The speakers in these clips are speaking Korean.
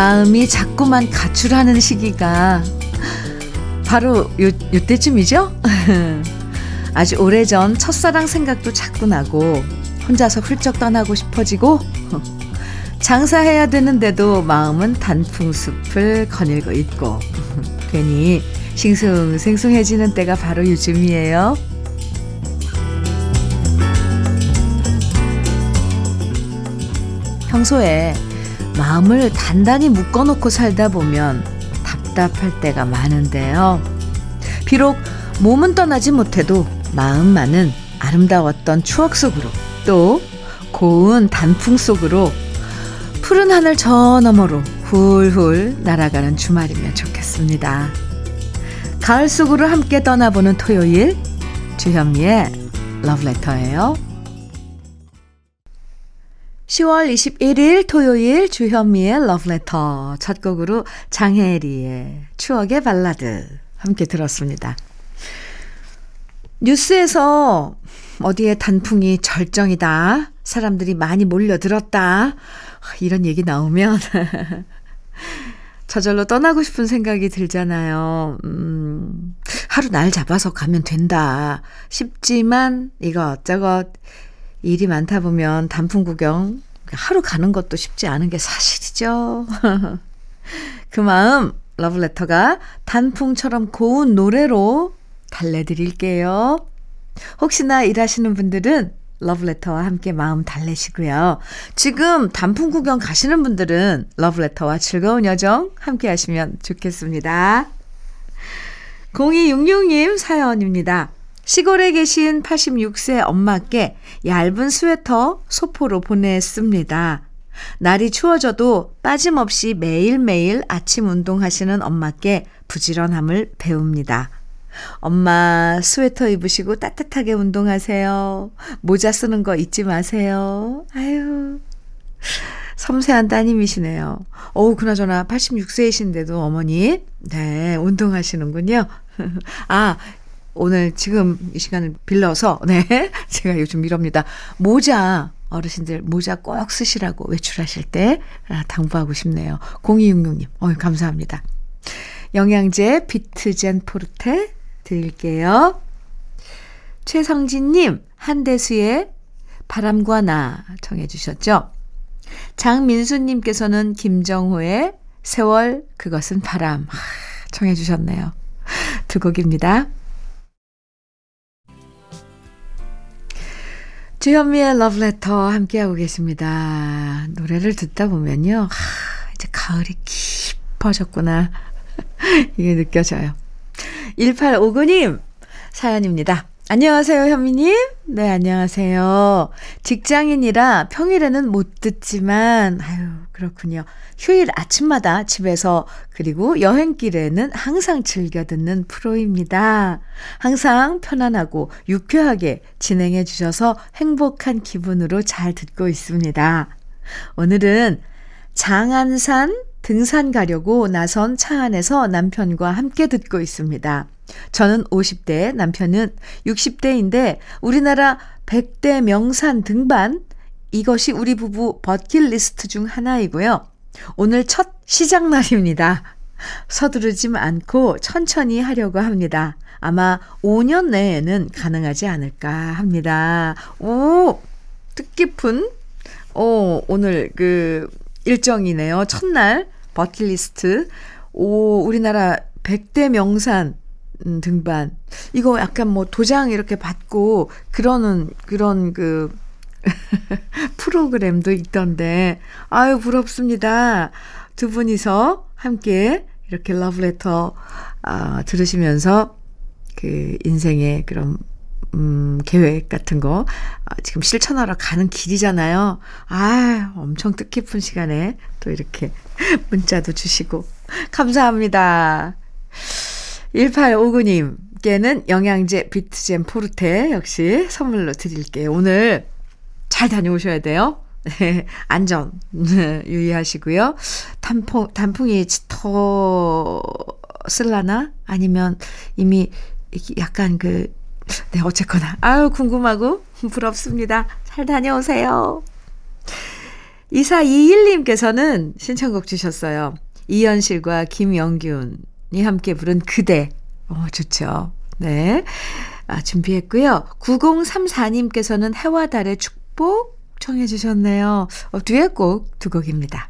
마음이 자꾸만 가출하는 시기가 바로 요, 요때쯤이죠? 아주 오래전 첫사랑 생각도 자꾸 나고 혼자서 훌쩍 떠나고 싶어지고 장사해야 되는데도 마음은 단풍숲을 거닐고 있고 괜히 싱숭생숭해지는 때가 바로 요즘이에요. 평소에 마음을 단단히 묶어놓고 살다 보면 답답할 때가 많은데요. 비록 몸은 떠나지 못해도 마음만은 아름다웠던 추억 속으로 또 고운 단풍 속으로 푸른 하늘 저 너머로 훌훌 날아가는 주말이면 좋겠습니다. 가을 속으로 함께 떠나보는 토요일 주현미의 러브레터예요. 10월 21일 토요일 주현미의 러브레터 첫 곡으로 장혜리의 추억의 발라드 함께 들었습니다. 뉴스에서 어디에 단풍이 절정이다. 사람들이 많이 몰려들었다. 이런 얘기 나오면 저절로 떠나고 싶은 생각이 들잖아요. 음, 하루 날 잡아서 가면 된다. 쉽지만 이것저것 일이 많다 보면 단풍 구경 하루 가는 것도 쉽지 않은 게 사실이죠. 그 마음 러브레터가 단풍처럼 고운 노래로 달래드릴게요. 혹시나 일하시는 분들은 러브레터와 함께 마음 달래시고요. 지금 단풍 구경 가시는 분들은 러브레터와 즐거운 여정 함께 하시면 좋겠습니다. 0266님 사연입니다. 시골에 계신 86세 엄마께 얇은 스웨터 소포로 보냈습니다. 날이 추워져도 빠짐없이 매일매일 아침 운동하시는 엄마께 부지런함을 배웁니다. 엄마 스웨터 입으시고 따뜻하게 운동하세요. 모자 쓰는 거 잊지 마세요. 아유. 섬세한 따님이시네요. 어우, 그나저나 86세이신데도 어머니, 네, 운동하시는군요. 아, 오늘 지금 이 시간을 빌려서, 네, 제가 요즘 이럽니다. 모자, 어르신들 모자 꼭 쓰시라고 외출하실 때 아, 당부하고 싶네요. 0266님, 어유 감사합니다. 영양제 비트젠 포르테 드릴게요. 최성진님, 한대수의 바람과 나 정해 주셨죠? 장민수님께서는 김정호의 세월 그것은 바람 정해주셨네요. 두 곡입니다. 주현미의 러브레터 함께하고 계십니다. 노래를 듣다 보면요. 하, 이제 가을이 깊어졌구나. 이게 느껴져요. 1859님 사연입니다. 안녕하세요, 현미님. 네, 안녕하세요. 직장인이라 평일에는 못 듣지만, 아유, 그렇군요. 휴일 아침마다 집에서 그리고 여행길에는 항상 즐겨 듣는 프로입니다. 항상 편안하고 유쾌하게 진행해 주셔서 행복한 기분으로 잘 듣고 있습니다. 오늘은 장안산 등산 가려고 나선 차 안에서 남편과 함께 듣고 있습니다. 저는 50대, 남편은 60대인데 우리나라 100대 명산 등반 이것이 우리 부부 버킷리스트 중 하나이고요. 오늘 첫 시작 날입니다. 서두르지 않고 천천히 하려고 합니다. 아마 5년 내에는 가능하지 않을까 합니다. 오, 뜻깊은, 오, 오늘 그 일정이네요. 첫날 버킷리스트. 오, 우리나라 100대 명산 음, 등반. 이거 약간 뭐 도장 이렇게 받고 그러는 그런 그 프로그램도 있던데 아유 부럽습니다. 두 분이서 함께 이렇게 러브레터 아, 들으시면서 그 인생의 그런 음, 계획 같은 거 아, 지금 실천하러 가는 길이잖아요. 아, 엄청 뜻깊은 시간에 또 이렇게 문자도 주시고 감사합니다. 1859님께는 영양제 비트젠 포르테 역시 선물로 드릴게요. 오늘 잘 다녀오셔야 돼요. 네, 안전 유의하시고요. 단풍, 단풍이 더 쓸라나? 아니면 이미 약간 그, 네, 어쨌거나. 아유, 궁금하고 부럽습니다. 잘 다녀오세요. 2421님께서는 신청곡 주셨어요. 이현실과 김영균 이 함께 부른 그대. 어, 좋죠. 네. 아, 준비했고요. 9034님께서는 해와 달의 축복 청해 주셨네요. 어, 듀엣곡 두 곡입니다.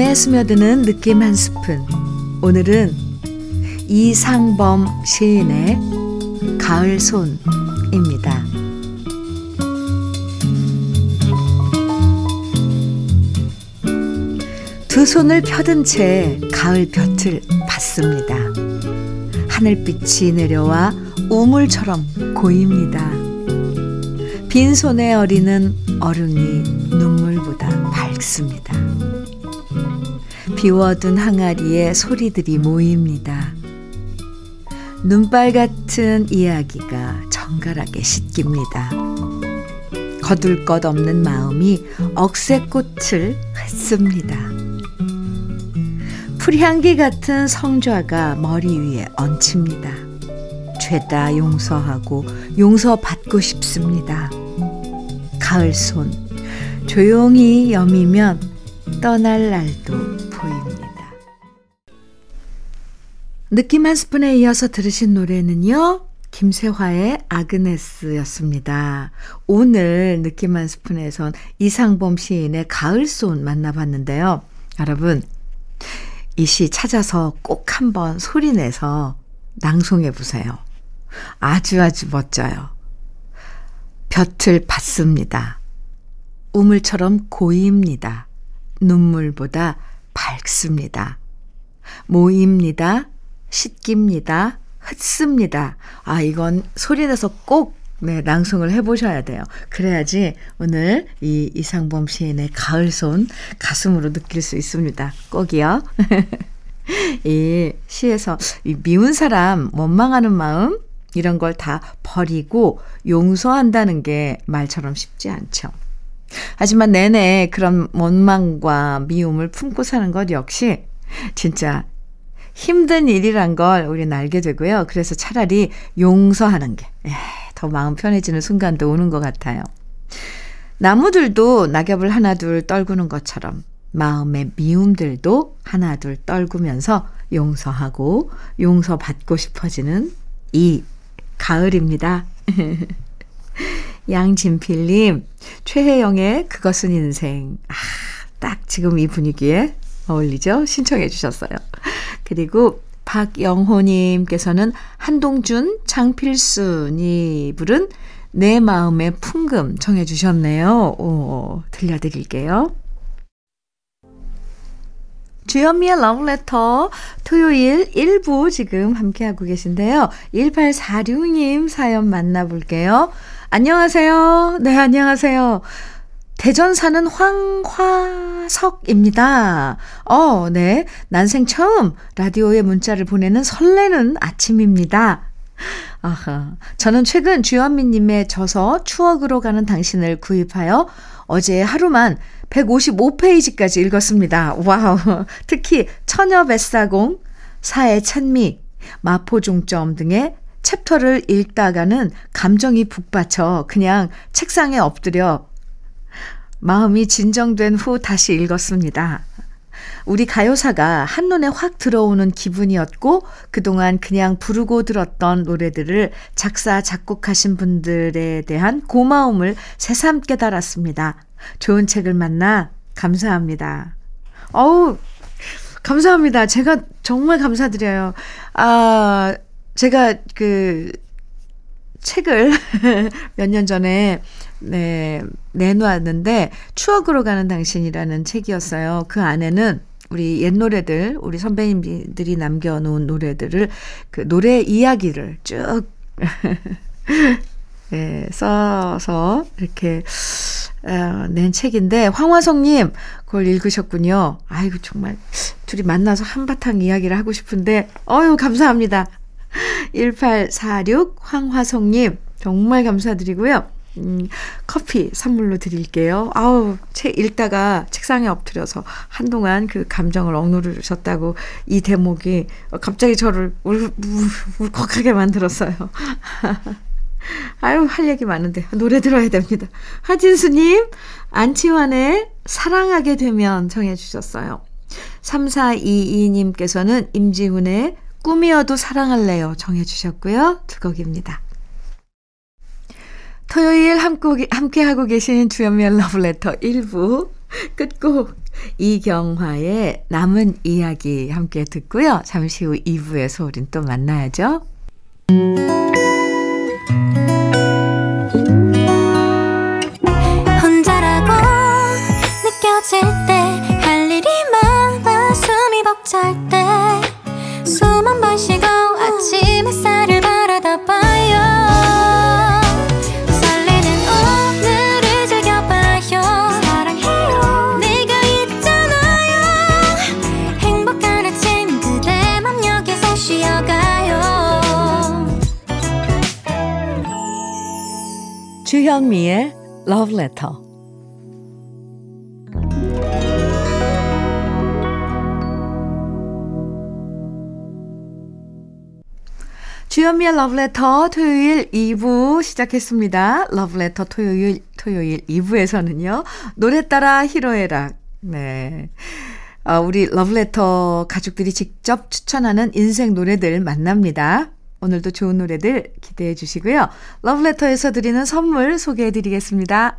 마음에 스며드는 느낌 한 스푼. 오늘은 이상범 시인의 가을 손입니다. 두 손을 펴든 채 가을 볕을 받습니다. 하늘빛이 내려와 우물처럼 고입니다. 빈손에 어리는 얼음이 눈물보다 밝습니다. 비워둔 항아리에 소리들이 모입니다. 눈발 같은 이야기가 정갈하게 씻깁니다. 거둘 것 없는 마음이 억새꽃을 흩습니다. 풀향기 같은 성좌가 머리 위에 얹힙니다. 죄다 용서하고 용서받고 싶습니다. 가을 손 조용히 여미면 떠날 날도 느낌 한 스푼에 이어서 들으신 노래는요. 김세화의 아그네스였습니다. 오늘 느낌 한 스푼에선 이상범 시인의 가을손 만나봤는데요. 여러분, 이 시 찾아서 꼭 한번 소리내서 낭송해 보세요. 아주 아주 멋져요. 볕을 받습니다. 우물처럼 고입니다. 눈물보다 밝습니다. 모입니다. 씻깁니다. 흩습니다. 아, 이건 소리 내서 꼭 네, 낭송을 해보셔야 돼요. 그래야지 오늘 이 이상범 시인의 가을손 가슴으로 느낄 수 있습니다. 꼭이요. 이 시에서 이 미운 사람, 원망하는 마음, 이런 걸 다 버리고 용서한다는 게 말처럼 쉽지 않죠. 하지만 내내 그런 원망과 미움을 품고 사는 것 역시 진짜 힘든 일이란 걸 우리는 알게 되고요. 그래서 차라리 용서하는 게 더 마음 편해지는 순간도 오는 것 같아요. 나무들도 낙엽을 하나 둘 떨구는 것처럼 마음의 미움들도 하나 둘 떨구면서 용서하고 용서받고 싶어지는 이 가을입니다. 양진필님, 최혜영의 그것은 인생. 아, 딱 지금 이 분위기에 어울리죠? 신청해 주셨어요. 그리고 박영호님께서는 한동준, 장필순이 부른 내 마음의 풍금 정해 주셨네요. 오, 들려드릴게요. 주현미의 러브레터 토요일 1부 지금 함께하고 계신데요. 1846님 사연 만나볼게요. 안녕하세요. 네, 안녕하세요. 대전 사는 황화석입니다. 어, 네. 난생 처음 라디오에 문자를 보내는 설레는 아침입니다. 아하. 저는 최근 주현미님의 저서 추억으로 가는 당신을 구입하여 어제 하루만 155페이지까지 읽었습니다. wow. 특히 처녀 뱃사공, 사의 찬미, 마포종점 등의 챕터를 읽다가는 감정이 북받쳐 그냥 책상에 엎드려 마음이 진정된 후 다시 읽었습니다. 우리 가요사가 한눈에 확 들어오는 기분이었고 그동안 그냥 부르고 들었던 노래들을 작사 작곡하신 분들에 대한 고마움을 새삼 깨달았습니다. 좋은 책을 만나 감사합니다. 어우 감사합니다. 제가 정말 감사드려요. 아 제가 그 책을 몇 년 전에 네, 내놓았는데 추억으로 가는 당신이라는 책이었어요. 그 안에는 우리 옛 노래들, 우리 선배님들이 남겨놓은 노래들을 그 노래 이야기를 쭉 예, 써서 이렇게 어, 낸 책인데 황화성님 그걸 읽으셨군요. 아이고 정말 둘이 만나서 한바탕 이야기를 하고 싶은데 어유 감사합니다. 1846 황화성님 정말 감사드리고요. 음, 커피 선물로 드릴게요. 아우, 책 읽다가 책상에 엎드려서 한동안 그 감정을 억누르셨다고 이 대목이 갑자기 저를 울, 울, 울 컥하게 만들었어요. 아유, 할 얘기 많은데 노래 들어야 됩니다. 하진수님, 안치환의 사랑하게 되면 정해주셨어요. 3422님께서는 임지훈의 꿈이어도 사랑할래요 정해주셨고요. 두 곡입니다. 토요일 함께, 함께 하고 계신 주연미의 러브레터 1부 끝곡 이경화의 남은 이야기 함께 듣고요. 잠시 후 2부에서 우린 또 만나야죠. 주현미의 Love Letter. 주현미의 Letter 토요일 2부 시작했습니다. Letter 토요일 토요일 2부에서는요. 노래 따라 히로에락. 네. 어, 우리 러브레터 가족들이 직접 추천하는 인생 노래들 만납니다. 오늘도 좋은 노래들 기대해 주시고요. 러브레터에서 드리는 선물 소개해 드리겠습니다.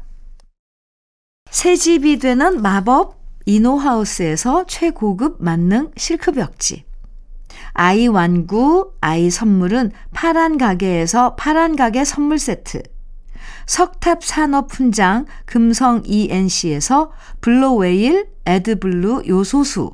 새 집이 되는 마법 이노하우스에서 최고급 만능 실크벽지. 아이 완구, 아이 선물은 파란 가게에서 파란 가게 선물 세트. 석탑 산업 훈장 금성 ENC에서 블로웨일 에드블루 요소수.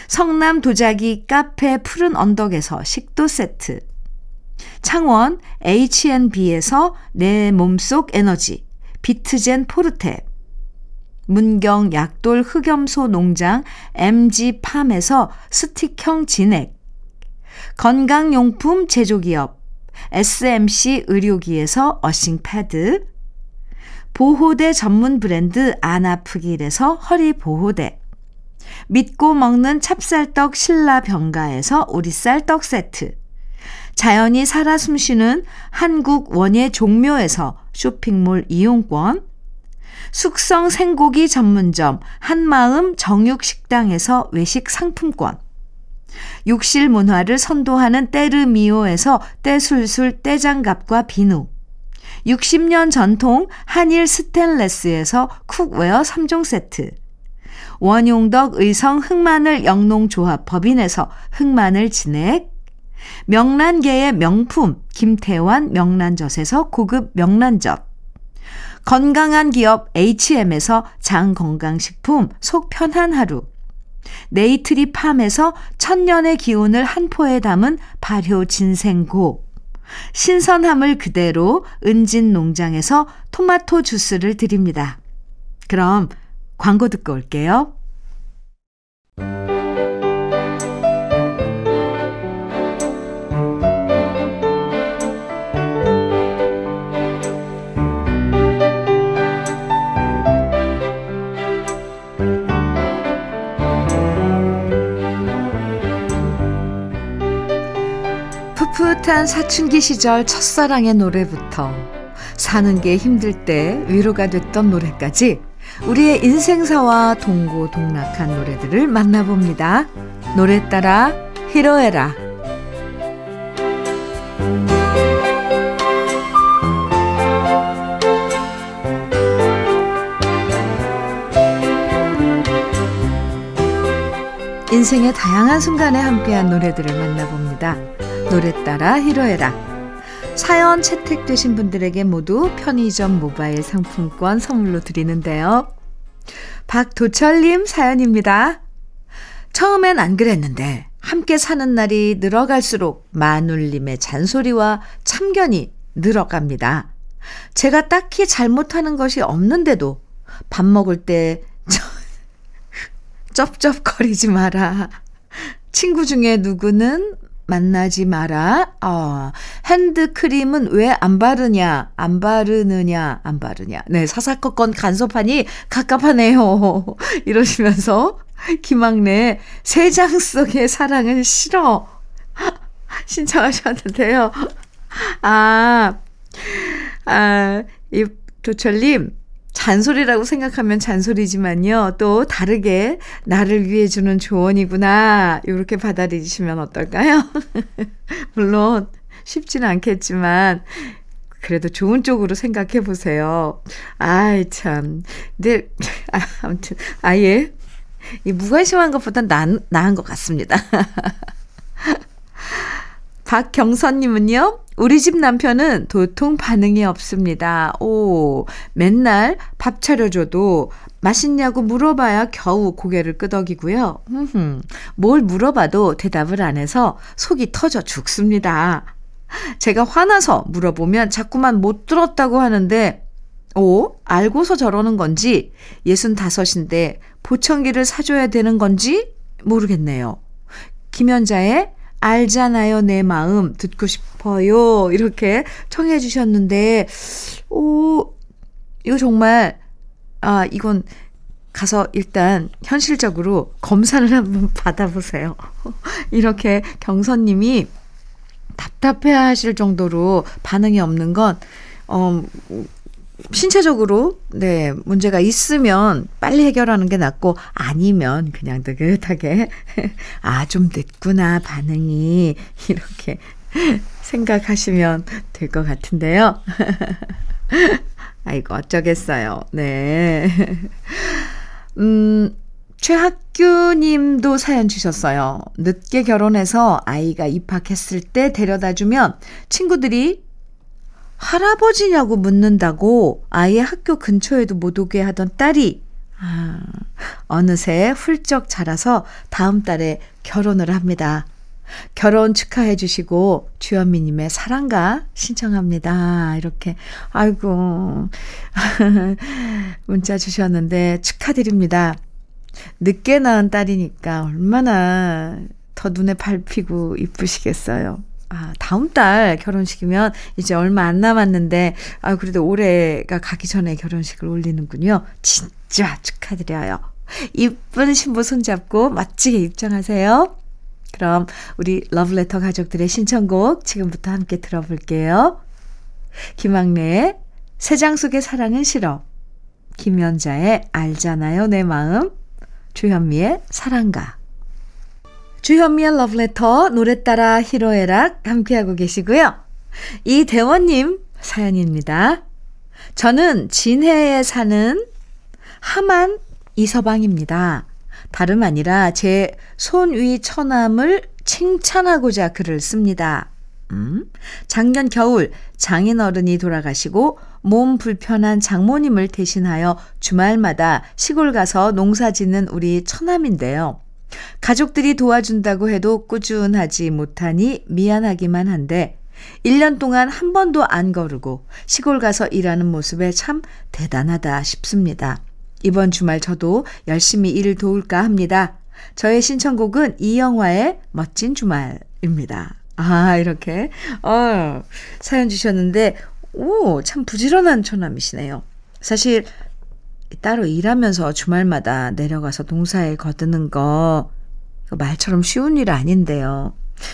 성남 도자기 카페 푸른 언덕에서 식도 세트. 창원 H&B에서 내 몸속 에너지 비트젠 포르테. 문경 약돌 흑염소 농장 MG팜에서 스틱형 진액. 건강용품 제조기업 SMC 의료기에서 어싱 패드. 보호대 전문 브랜드 안아프길에서 허리 보호대. 믿고 먹는 찹쌀떡 신라명과에서 우리쌀 떡 세트. 자연이 살아 숨쉬는 한국 원예 종묘에서 쇼핑몰 이용권. 숙성 생고기 전문점 한마음 정육식당에서 외식 상품권. 욕실 문화를 선도하는 때르미오에서 때술술 때장갑과 비누. 60년 전통 한일 스텐레스에서 cookware 3종 세트. 원용덕 의성 흑마늘 영농조합 법인에서 흑마늘 진액, 명란계의 명품 김태환 명란젓에서 고급 명란젓, 건강한 기업 H&M에서 장건강식품 속 편한 하루, 네이트리 팜에서 천년의 기운을 한 포에 담은 발효 진생고, 신선함을 그대로 은진 농장에서 토마토 주스를 드립니다. 그럼 광고 듣고 올게요. 풋풋한 사춘기 시절 첫사랑의 노래부터 사는 게 힘들 때 위로가 됐던 노래까지 우리의 인생사와 동고동락한 노래들을 만나봅니다. 노래 따라 히로에라. 인생의 다양한 순간에 함께한 노래들을 만나봅니다. 노래 따라 히로에라. 사연 채택되신 분들에게 모두 편의점 모바일 상품권 선물로 드리는데요. 박도철님 사연입니다. 처음엔 안 그랬는데 함께 사는 날이 늘어갈수록 마눌님의 잔소리와 참견이 늘어갑니다. 제가 딱히 잘못하는 것이 없는데도 밥 먹을 때 쩝쩝거리지 마라. 친구 중에 누구는 만나지 마라. 어, 핸드크림은 왜 안 바르냐? 안 바르느냐? 안 바르냐? 네, 사사건건 간섭하니 갑갑하네요. 이러시면서 김학래 세장 속의 사랑은 싫어. 신청하셨는데요. 아, 아, 이 도철님, 잔소리라고 생각하면 잔소리지만요. 또 다르게 나를 위해 주는 조언이구나. 이렇게 받아들이시면 어떨까요? 물론 쉽지는 않겠지만 그래도 좋은 쪽으로 생각해 보세요. 아이 참. 근데 아, 아무튼 아예 이 무관심한 것보단 나, 나은 것 같습니다. 박경선님은요, 우리 집 남편은 도통 반응이 없습니다. 오, 맨날 밥 차려줘도 맛있냐고 물어봐야 겨우 고개를 끄덕이고요. 뭘 물어봐도 대답을 안 해서 속이 터져 죽습니다. 제가 화나서 물어보면 자꾸만 못 들었다고 하는데, 오, 알고서 저러는 건지, 예순 다섯인데 보청기를 사줘야 되는 건지 모르겠네요. 김연자의 알잖아요, 내 마음. 듣고 싶어요. 이렇게 청해 주셨는데, 오, 이거 정말, 아, 이건 가서 일단 현실적으로 검사를 한번 받아보세요. 이렇게 경선님이 답답해 하실 정도로 반응이 없는 건, 어, 신체적으로 네 문제가 있으면 빨리 해결하는 게 낫고 아니면 그냥 느긋하게 아 좀 늦구나 반응이 이렇게 생각하시면 될 것 같은데요. 아이고 어쩌겠어요. 네. 음 최학규 님도 사연 주셨어요. 늦게 결혼해서 아이가 입학했을 때 데려다 주면 친구들이 할아버지냐고 묻는다고 아예 학교 근처에도 못 오게 하던 딸이 아, 어느새 훌쩍 자라서 다음 달에 결혼을 합니다. 결혼 축하해 주시고 주현미님의 사랑가 신청합니다. 이렇게 아이고 문자 주셨는데 축하드립니다. 늦게 낳은 딸이니까 얼마나 더 눈에 밟히고 이쁘시겠어요. 아, 다음 달 결혼식이면 이제 얼마 안 남았는데, 아, 그래도 올해가 가기 전에 결혼식을 올리는군요. 진짜 축하드려요. 이쁜 신부 손잡고 멋지게 입장하세요. 그럼 우리 러브레터 가족들의 신청곡 지금부터 함께 들어볼게요. 김학래의 세장 속의 사랑은 싫어. 김연자의 알잖아요 내 마음. 주현미의 사랑가. 주현미의 러브레터 노래 따라 히로에락 함께하고 계시고요. 이대원님 사연입니다. 저는 진해에 사는 하만 이서방입니다. 다름 아니라 제 손위 처남을 칭찬하고자 글을 씁니다. 음? 작년 겨울 장인어른이 돌아가시고 몸 불편한 장모님을 대신하여 주말마다 시골 가서 농사 짓는 우리 처남인데요. 가족들이 도와준다고 해도 꾸준하지 못하니 미안하기만 한데 1년 동안 한 번도 안 거르고 시골 가서 일하는 모습에 참 대단하다 싶습니다. 이번 주말 저도 열심히 일을 도울까 합니다. 저의 신청곡은 이영화의 멋진 주말입니다. 아, 이렇게, 어, 사연 주셨는데, 오, 참 부지런한 처남이시네요. 사실 따로 일하면서 주말마다 내려가서 농사에 거드는 거 말처럼 쉬운 일 아닌데요.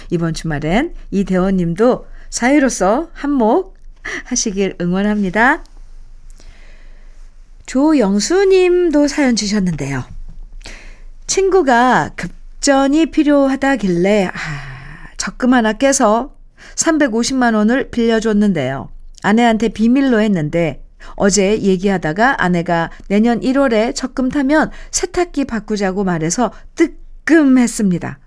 이번 주말엔 이 대원 님도 사회로서 한몫 하시길 응원합니다. 조영수 님도 사연 주셨는데요. 친구가 급전이 필요하다길래 아, 적금 하나 깨서 350만 원을 빌려줬는데요. 아내한테 비밀로 했는데 어제 얘기하다가 아내가 내년 1월에 적금 타면 세탁기 바꾸자고 말해서 뜻 뜨끔했습니다.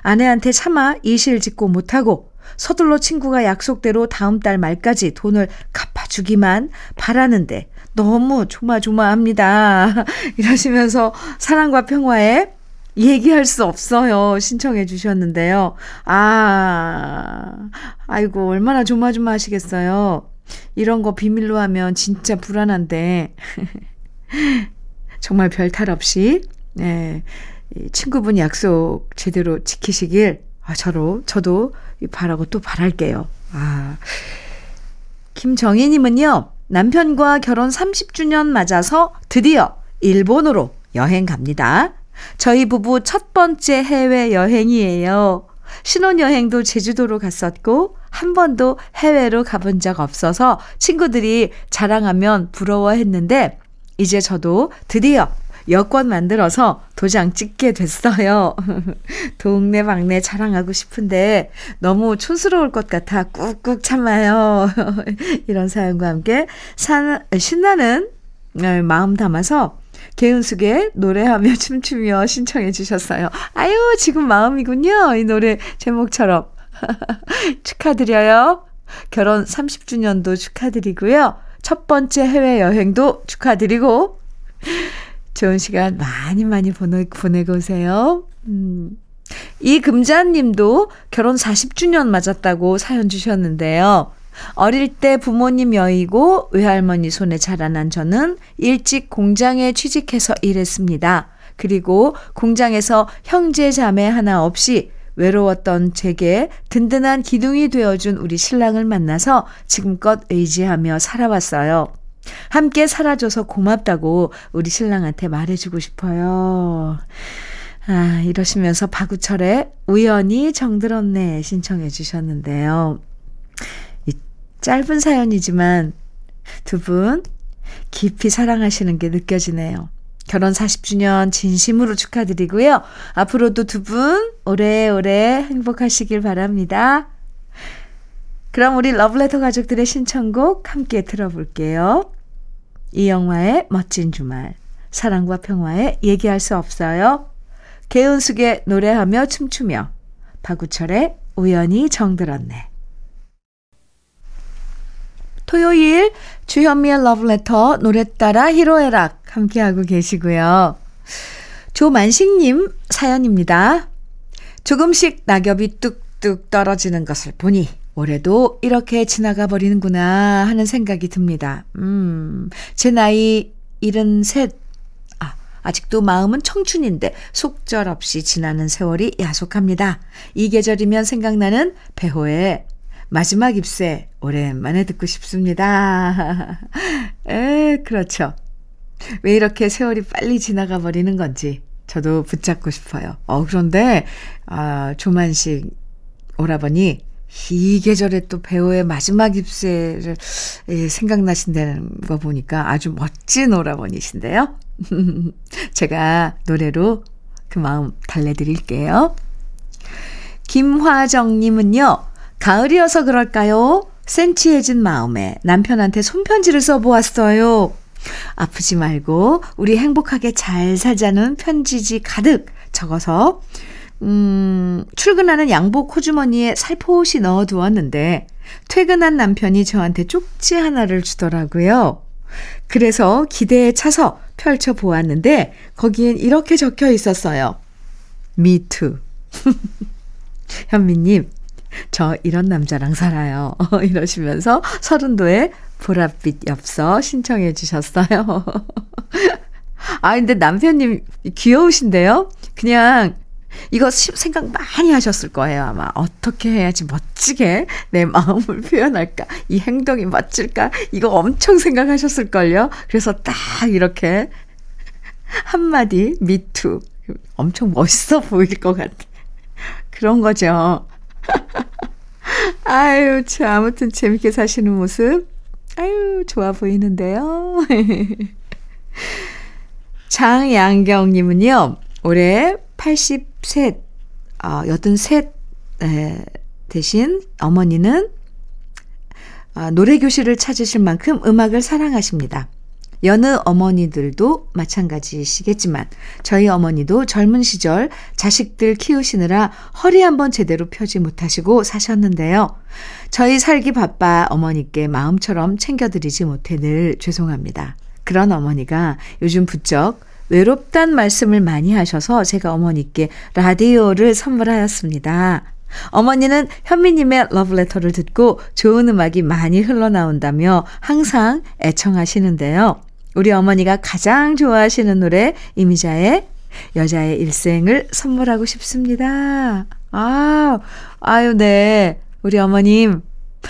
아내한테 차마 이실 짓고 못하고 서둘러 친구가 약속대로 다음 달 말까지 돈을 갚아주기만 바라는데 너무 조마조마합니다. 이러시면서 사랑과 평화에 얘기할 수 없어요. 신청해 주셨는데요. 아, 아이고, 얼마나 조마조마 하시겠어요. 이런 거 비밀로 하면 진짜 불안한데. 정말 별 탈 없이, 네, 친구분 약속 제대로 지키시길, 아, 저로, 저도 바라고 또 바랄게요. 아. 김정희님은요, 남편과 결혼 30주년 맞아서 드디어 일본으로 여행 갑니다. 저희 부부 첫 번째 해외 여행이에요. 신혼여행도 제주도로 갔었고, 한 번도 해외로 가본 적 없어서 친구들이 자랑하면 부러워했는데, 이제 저도 드디어 여권 만들어서 도장 찍게 됐어요. 동네방네 자랑하고 싶은데 너무 촌스러울 것 같아 꾹꾹 참아요. 이런 사연과 함께 산, 신나는 어, 마음 담아서 개은숙의 노래하며 춤추며 신청해 주셨어요. 아유, 지금 마음이군요. 이 노래 제목처럼. 축하드려요. 결혼 30주년도 축하드리고요. 첫 번째 해외여행도 축하드리고, 좋은 시간 많이 많이 보내, 보내고 오세요. 음. 이 금자님도 결혼 40주년 맞았다고 사연 주셨는데요. 어릴 때 부모님 여의고 외할머니 손에 자라난 저는 일찍 공장에 취직해서 일했습니다. 그리고 공장에서 형제 자매 하나 없이 외로웠던 제게 든든한 기둥이 되어준 우리 신랑을 만나서 지금껏 의지하며 살아왔어요. 함께 살아줘서 고맙다고 우리 신랑한테 말해주고 싶어요. 아, 이러시면서 박우철의 우연히 정들었네 신청해 주셨는데요. 이 짧은 사연이지만 두 분 깊이 사랑하시는 게 느껴지네요. 결혼 40주년 진심으로 축하드리고요. 앞으로도 두 분 오래오래 행복하시길 바랍니다. 그럼 우리 러브레터 가족들의 신청곡 함께 들어볼게요. 이영화의 멋진 주말, 사랑과 평화의 얘기할 수 없어요. 개은숙의 노래하며 춤추며, 박우철의 우연히 정들었네. 토요일 주현미의 러브레터 노래 따라 히로에락 함께하고 계시고요. 조만식님 사연입니다. 조금씩 낙엽이 뚝뚝 떨어지는 것을 보니 올해도 이렇게 지나가 버리는구나 하는 생각이 듭니다. 음, 제 나이 73. 아, 아직도 마음은 청춘인데 속절없이 지나는 세월이 야속합니다. 이 계절이면 생각나는 배호의 마지막 입새 오랜만에 듣고 싶습니다. 에, 그렇죠. 왜 이렇게 세월이 빨리 지나가 버리는 건지 저도 붙잡고 싶어요. 어, 그런데, 아, 조만식 오라버니 이 계절에 또 배우의 마지막 입세를 예, 생각나신다는 거 보니까 아주 멋진 오라버니신데요. 제가 노래로 그 마음 달래드릴게요. 김화정님은요, 가을이어서 그럴까요? 센치해진 마음에 남편한테 손편지를 써보았어요. 아프지 말고 우리 행복하게 잘 살자는 편지지 가득 적어서 음, 출근하는 양복 호주머니에 살포시 넣어 두었는데 퇴근한 남편이 저한테 쪽지 하나를 주더라고요. 그래서 기대에 차서 펼쳐 보았는데 거기엔 이렇게 적혀 있었어요. Too. 현미님, 저 이런 남자랑 살아요. 이러시면서 서른도의 보랏빛 엽서 신청해 주셨어요. 아, 근데 남편님 귀여우신데요? 그냥 이거 생각 많이 하셨을 거예요, 아마. 어떻게 해야지 멋지게 내 마음을 표현할까? 이 행동이 멋질까? 이거 엄청 생각하셨을걸요? 그래서 딱 이렇게 한마디, 미투. 엄청 멋있어 보일 것 같아. 그런 거죠. 아유, 참, 아무튼 재밌게 사시는 모습. 아유, 좋아 보이는데요. 장양경님은요, 올해 83, 어, 83 에, 대신 어머니는 아, 노래교실을 찾으실 만큼 음악을 사랑하십니다. 여느 어머니들도 마찬가지시겠지만 저희 어머니도 젊은 시절 자식들 키우시느라 허리 한번 제대로 펴지 못하시고 사셨는데요. 저희 살기 바빠 어머니께 마음처럼 챙겨드리지 못해 늘 죄송합니다. 그런 어머니가 요즘 부쩍 외롭단 말씀을 많이 하셔서 제가 어머니께 라디오를 선물하였습니다. 어머니는 현미님의 러브레터를 듣고 좋은 음악이 많이 흘러나온다며 항상 애청하시는데요. 우리 어머니가 가장 좋아하시는 노래 이미자의 여자의 일생을 선물하고 싶습니다. 아, 아유, 네. 우리 어머님,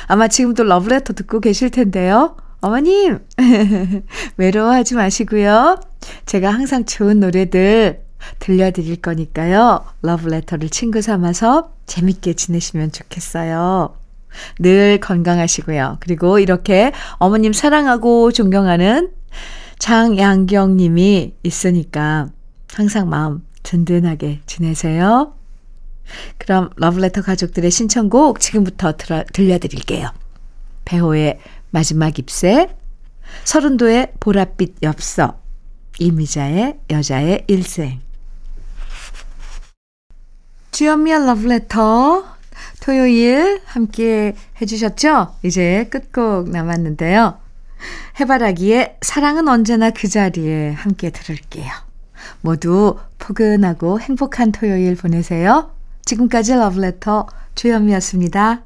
아마 지금도 러브레터 듣고 계실 텐데요. 어머님, 외로워하지 마시고요. 제가 항상 좋은 노래들 들려드릴 거니까요. 러브레터를 친구 삼아서 재밌게 지내시면 좋겠어요. 늘 건강하시고요. 그리고 이렇게 어머님 사랑하고 존경하는 장양경 님이 있으니까 항상 마음 든든하게 지내세요. 그럼 러브레터 가족들의 신청곡 지금부터 들어, 들려드릴게요. 배호의 마지막 잎새, 서른도의 보랏빛 엽서, 이미자의 여자의 일생. 주연미의 러브레터 토요일 함께 해주셨죠? 이제 끝곡 남았는데요. 해바라기의 사랑은 언제나 그 자리에 함께 들을게요. 모두 포근하고 행복한 토요일 보내세요. 지금까지 러브레터 주현미였습니다.